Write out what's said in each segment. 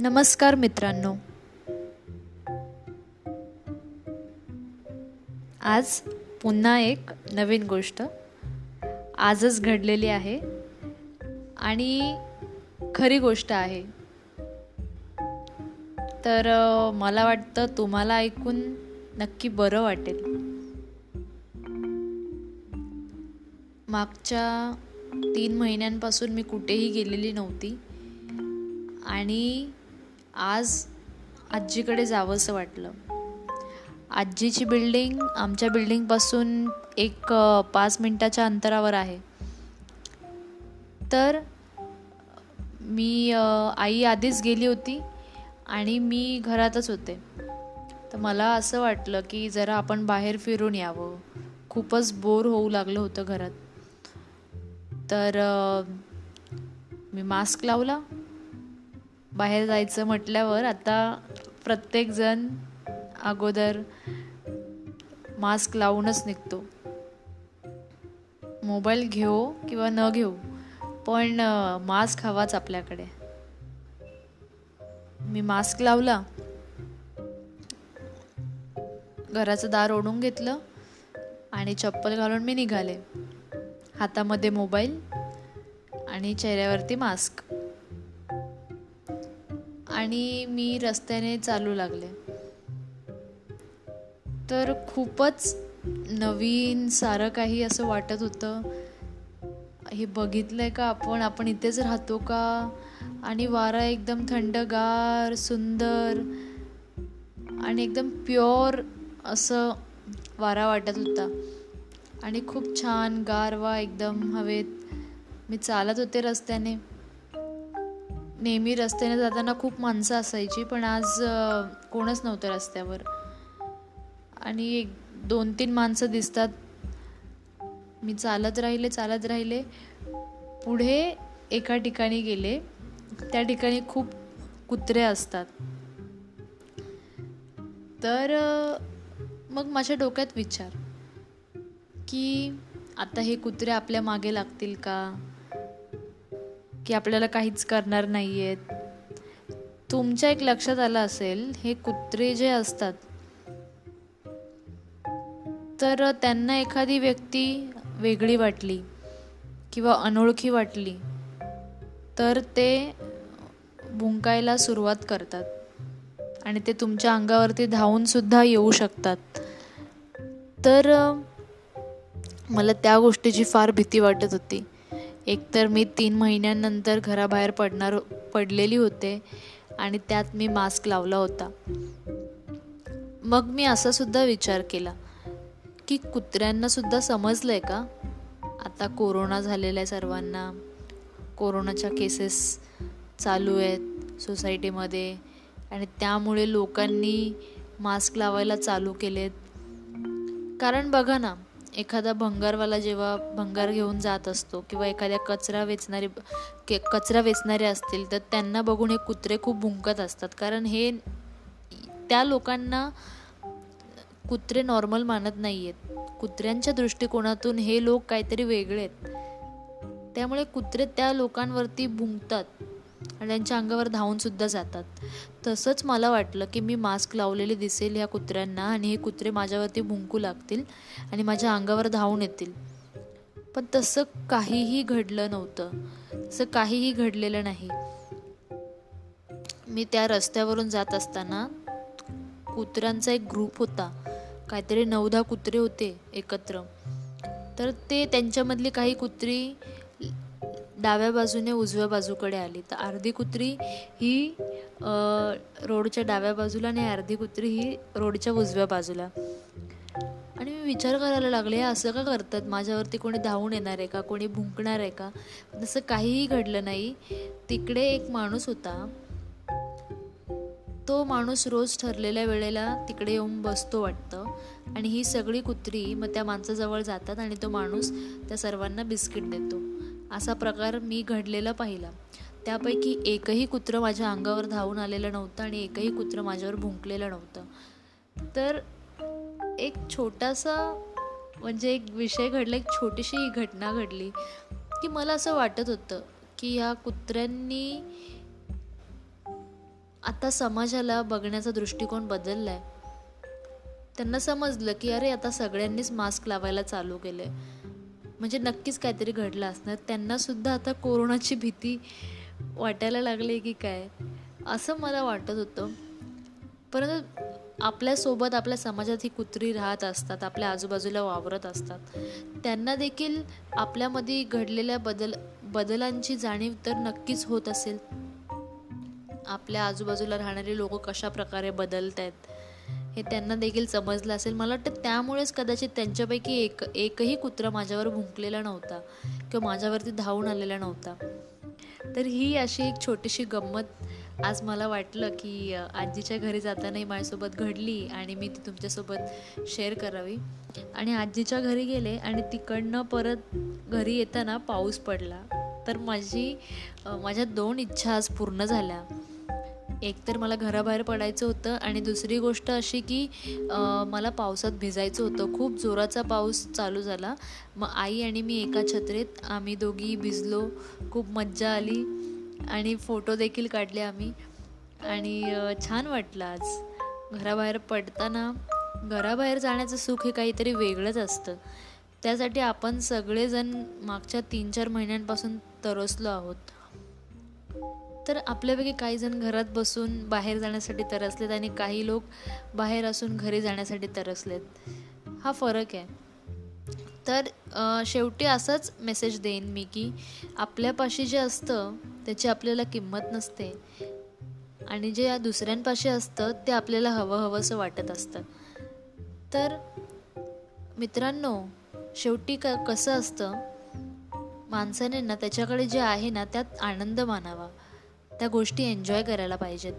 नमस्कार मित्रांनो. आज पुन्हा एक नवीन गोष्ट. आजच घडलेली आहे. आणि खरी गोष्ट आहे. तर मला वाटतं तुम्हाला ऐकून नक्की बरं वाटेल. मागच्या तीन महिन्यांपासून मी कुठेही गेलेली नव्हती. आणि आज आजीकडे जावंसं वाटलं. आजीची बिल्डिंग आमच्या बिल्डिंगपासून एक पाच मिनटाच्या अंतरावर आहे. तर मी आई आधीच गेली होती आणि मी घरातच होते. तर मला असं वाटलं की जरा आपण बाहेर फिरून यावं. खूपच बोर होऊ लागलं होतं घरात. तर मी मास्क लावला. बाहेर जायचं म्हटल्यावर आता प्रत्येकजण अगोदर मास्क लावूनच निघतो. मोबाईल घेऊ किंवा न घेऊ पण मास्क हवाच आपल्याकडे. मी मास्क लावला. घराचं दार ओढून घेतलं आणि चप्पल घालून मी निघाले. हातामध्ये मोबाईल आणि चेहऱ्यावरती मास्क. आणि मी रस्त्याने चालू लागले. तर खूपच नवीन सारं काही असं वाटत होतं. हे बघितलं आहे का आपण? आपण इथेच राहतो का? आणि वारा एकदम थंडगार सुंदर आणि एकदम प्युअर असं वारा वाटत होता. आणि खूप छान गारवा एकदम हवेत. मी चालत होते रस्त्याने. नेहमी रस्त्याने जाताना खूप माणसं असायची पण आज कोणच नव्हतं रस्त्यावर. आणि एक दोन तीन माणसं दिसतात. मी चालत राहिले चालत राहिले. पुढे एका ठिकाणी गेले. त्या ठिकाणी खूप कुत्रे असतात. तर मग माझ्या डोक्यात विचार की आता हे कुत्रे आपल्या मागे लागतील का? की आपल्याला काहीच करणार नाही आहेत तुमच्या एक लक्षात आलं असेल हे कुत्रे जे असतात तर त्यांना एखादी व्यक्ती वेगळी वाटली किंवा अनोळखी वाटली तर ते भुंकायला सुरुवात करतात. आणि ते तुमच्या अंगावरती धावूनसुद्धा येऊ शकतात. तर मला त्या गोष्टीची फार भीती वाटत होती. एकतर मी तीन महिन्यांनंतर घराबाहेर पडणार पडलेली होते आणि त्यात मी मास्क लावला होता. मग मी असा सुद्धा विचार केला की कुत्र्यांना सुद्धा समजलं आहे का? आता कोरोना झालेला आहे सर्वांना. कोरोनाच्या केसेस चालू आहेत सोसायटीमध्ये आणि त्यामुळे लोकांनी मास्क लावायला चालू केलेत. कारण बघा ना एखादा भंगारवाला जेव्हा भंगार घेऊन जात असतो किंवा एखाद्या कचरा वेचणारे के कचरा वेचणारे असतील तर त्यांना बघून हे कुत्रे खूप भुंकत असतात. कारण हे त्या लोकांना कुत्रे नॉर्मल मानत नाही आहेत कुत्र्यांच्या दृष्टिकोनातून हे लोक काहीतरी वेगळे आहेत. त्यामुळे कुत्रे त्या लोकांवरती भुंकतात. आणि त्यांच्या अंगावर धावूनसुद्धा जातात. तसंच मला वाटलं की मी मास्क लावलेले दिसेल ह्या कुत्र्यांना आणि हे कुत्रे माझ्यावरती भुंकू लागतील आणि माझ्या अंगावर धावून येतील. पण तसं काहीही घडलं नव्हतं. तसं काहीही घडलेलं नाही. मी त्या रस्त्यावरून जात असताना कुत्र्यांचा एक ग्रुप होता. काहीतरी नवदा कुत्रे होते एकत्र. तर ते त्यांच्यामधली काही कुत्री डाव्या बाजूने उजव्या बाजूकडे आली. तर अर्धी कुत्री ही रोडच्या डाव्या बाजूला आणि अर्धी कुत्री ही रोडच्या उजव्या बाजूला. आणि मी विचार करायला लागले असं का करतात? माझ्यावरती कोणी धावून येणार आहे का? कोणी भुंकणार आहे का? तसं काहीही घडलं नाही. तिकडे एक माणूस होता. तो माणूस रोज ठरलेल्या वेळेला तिकडे येऊन बसतो वाटतं. आणि ही सगळी कुत्री मग त्या माणसाजवळ जातात आणि तो माणूस त्या सर्वांना बिस्किट देतो. असा प्रकार मी घडलेला पाहिला. त्यापैकी एकही कुत्रं माझ्या अंगावर धावून आलेलं नव्हतं आणि एकही कुत्रं माझ्यावर भुंकलेलं नव्हतं. तर एक छोटासा म्हणजे एक विषय घडला एक छोटीशी ही घटना घडली की मला असं वाटत होतं की ह्या कुत्र्यांनी आता समाजाला बघण्याचा दृष्टिकोन बदलला आहे त्यांना समजलं की अरे आता सगळ्यांनीच मास्क लावायला चालू केलं आहे म्हणजे नक्कीच काहीतरी घडलं असणार. त्यांनासुद्धा आता कोरोनाची भीती वाटायला लागली की काय? असं मला वाटत होतं. परंतु आपल्यासोबत आपल्या समाजात ही कुत्री राहत असतात आपल्या आजूबाजूला वावरत असतात. त्यांना देखील आपल्यामध्ये घडलेल्या बदल बदलांची जाणीव तर नक्कीच होत असेल. आपल्या आजूबाजूला राहणारे लोक कशा प्रकारे बदलत आहेत हे त्यांना देखील समजलं असेल. मला वाटतं त्यामुळेच कदाचित त्यांच्यापैकी एक एकही कुत्रा माझ्यावर भुंकलेला नव्हता किंवा माझ्यावरती धावून आलेला नव्हता. तर ही अशी एक छोटीशी गंमत आज मला वाटलं की आजीच्या घरी जातानाही माझ्यासोबत घडली आणि मी ती तुमच्यासोबत शेअर करावी. आणि आजीच्या घरी गेले आणि तिकडनं परत घरी येताना पाऊस पडला. तर माझी माझ्या दोन इच्छा आज पूर्ण झाल्या. एकतर मला घराबाहेर पडायचं होतं आणि दुसरी गोष्ट अशी की मला पावसात भिजायचं होतं. खूप जोराचा पाऊस चालू झाला. मग आई आणि मी एका छत्रेत आम्ही दोघी भिजलो. खूप मज्जा आली आणि फोटो देखील काढले आम्ही. आणि छान वाटलं आज. घराबाहेर पडताना घराबाहेर जाण्याचं सुख हे काहीतरी वेगळंच असतं. त्यासाठी आपण सगळेजण मागच्या तीन चार महिन्यांपासून तरसलो आहोत. तर आपल्यापैकी काही जण घरात बसून बाहेर जाण्यासाठी तरसलेत आणि काही लोक बाहेर असून घरी जाण्यासाठी तरसलेत. हा फरक आहे. तर शेवटी असाच मेसेज देईन मी की आपल्यापाशी जे असतं त्याची आपल्याला किंमत नसते. आणि जे दुसऱ्यांपाशी असतं ते आपल्याला हवं हवंसं वाटत असतं. तर मित्रांनो शेवटी क कसं असतं? माणसाने ना त्याच्याकडे जे आहे ना त्यात आनंद मानावा. त्या गोष्टी एन्जॉय करायला पाहिजेत.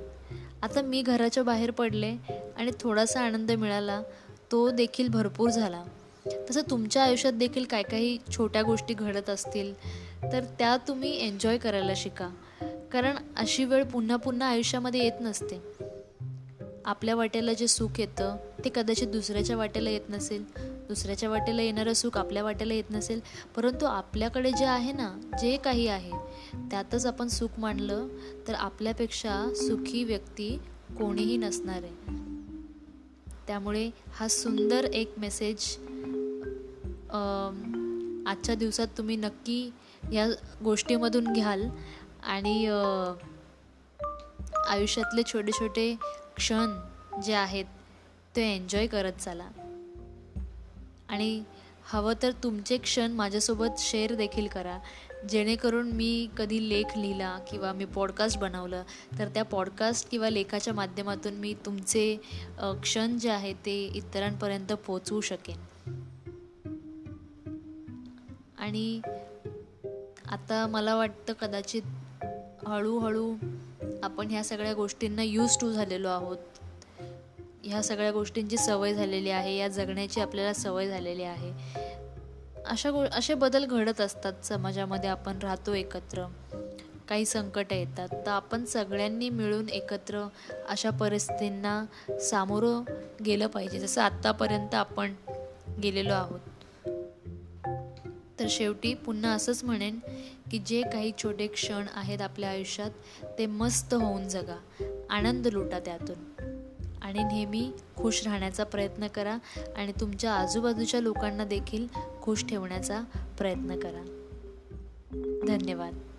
आता मी घराच्या बाहेर पडले आणि थोडासा आनंद मिळाला तो देखील भरपूर झाला. तसं तुमच्या आयुष्यात देखील काय काही छोट्या गोष्टी घडत असतील तर त्या तुम्ही एन्जॉय करायला शिका. कारण अशी वेळ पुन्हा पुन्हा आयुष्यामध्ये येत नसते. आपल्या वाट्याला जे सुख येतं ते कदाचित दुसऱ्याच्या वाट्याला येत नसेल. दुसऱ्याच्या वाटेला येणारं सुख आपल्या वाटेला येत नसेल. परंतु आपल्याकडे जे आहे ना जे काही आहे त्यातच आपण सुख मानलं तर आपल्यापेक्षा सुखी व्यक्ती कोणीही नसणार आहे. त्यामुळे हा सुंदर एक मेसेज आजच्या दिवसात तुम्ही नक्की या गोष्टीमधून घ्याल. आणि आयुष्यातले छोटे छोटे क्षण जे आहेत ते एन्जॉय करत चाला. आणि हवं तर तुमचे क्षण माझ्यासोबत शेअर देखील करा. जेणेकरून मी कधी लेख लिहिला किंवा मी पॉडकास्ट बनवलं तर त्या पॉडकास्ट किंवा लेखाच्या माध्यमातून मी तुमचे क्षण जे आहे ते इतरांपर्यंत पोचवू शकेन. आणि आता मला वाटतं कदाचित हळूहळू आपण ह्या सगळ्या गोष्टींना यूज टू झालेलो आहोत. ह्या सगळ्या गोष्टींची सवय झालेली आहे या जगण्याची आपल्याला सवय झालेली आहे. अशा गो असे बदल घडत असतात समाजामध्ये आपण राहतो एकत्र. काही संकट येतात तर आपण सगळ्यांनी मिळून एकत्र अशा परिस्थितींना सामोरं गेलं पाहिजे जसं आत्तापर्यंत आपण गेलेलो आहोत. तर शेवटी पुन्हा असंच म्हणेन की जे काही छोटे क्षण आहेत आपल्या आयुष्यात ते मस्त होऊन जगा. आनंद लुटा त्यातून. आणि नेहमी खुश राहण्याचा प्रयत्न करा आणि तुमच्या आजूबाजूच्या लोकांना देखील खुश ठेवण्याचा प्रयत्न करा. धन्यवाद.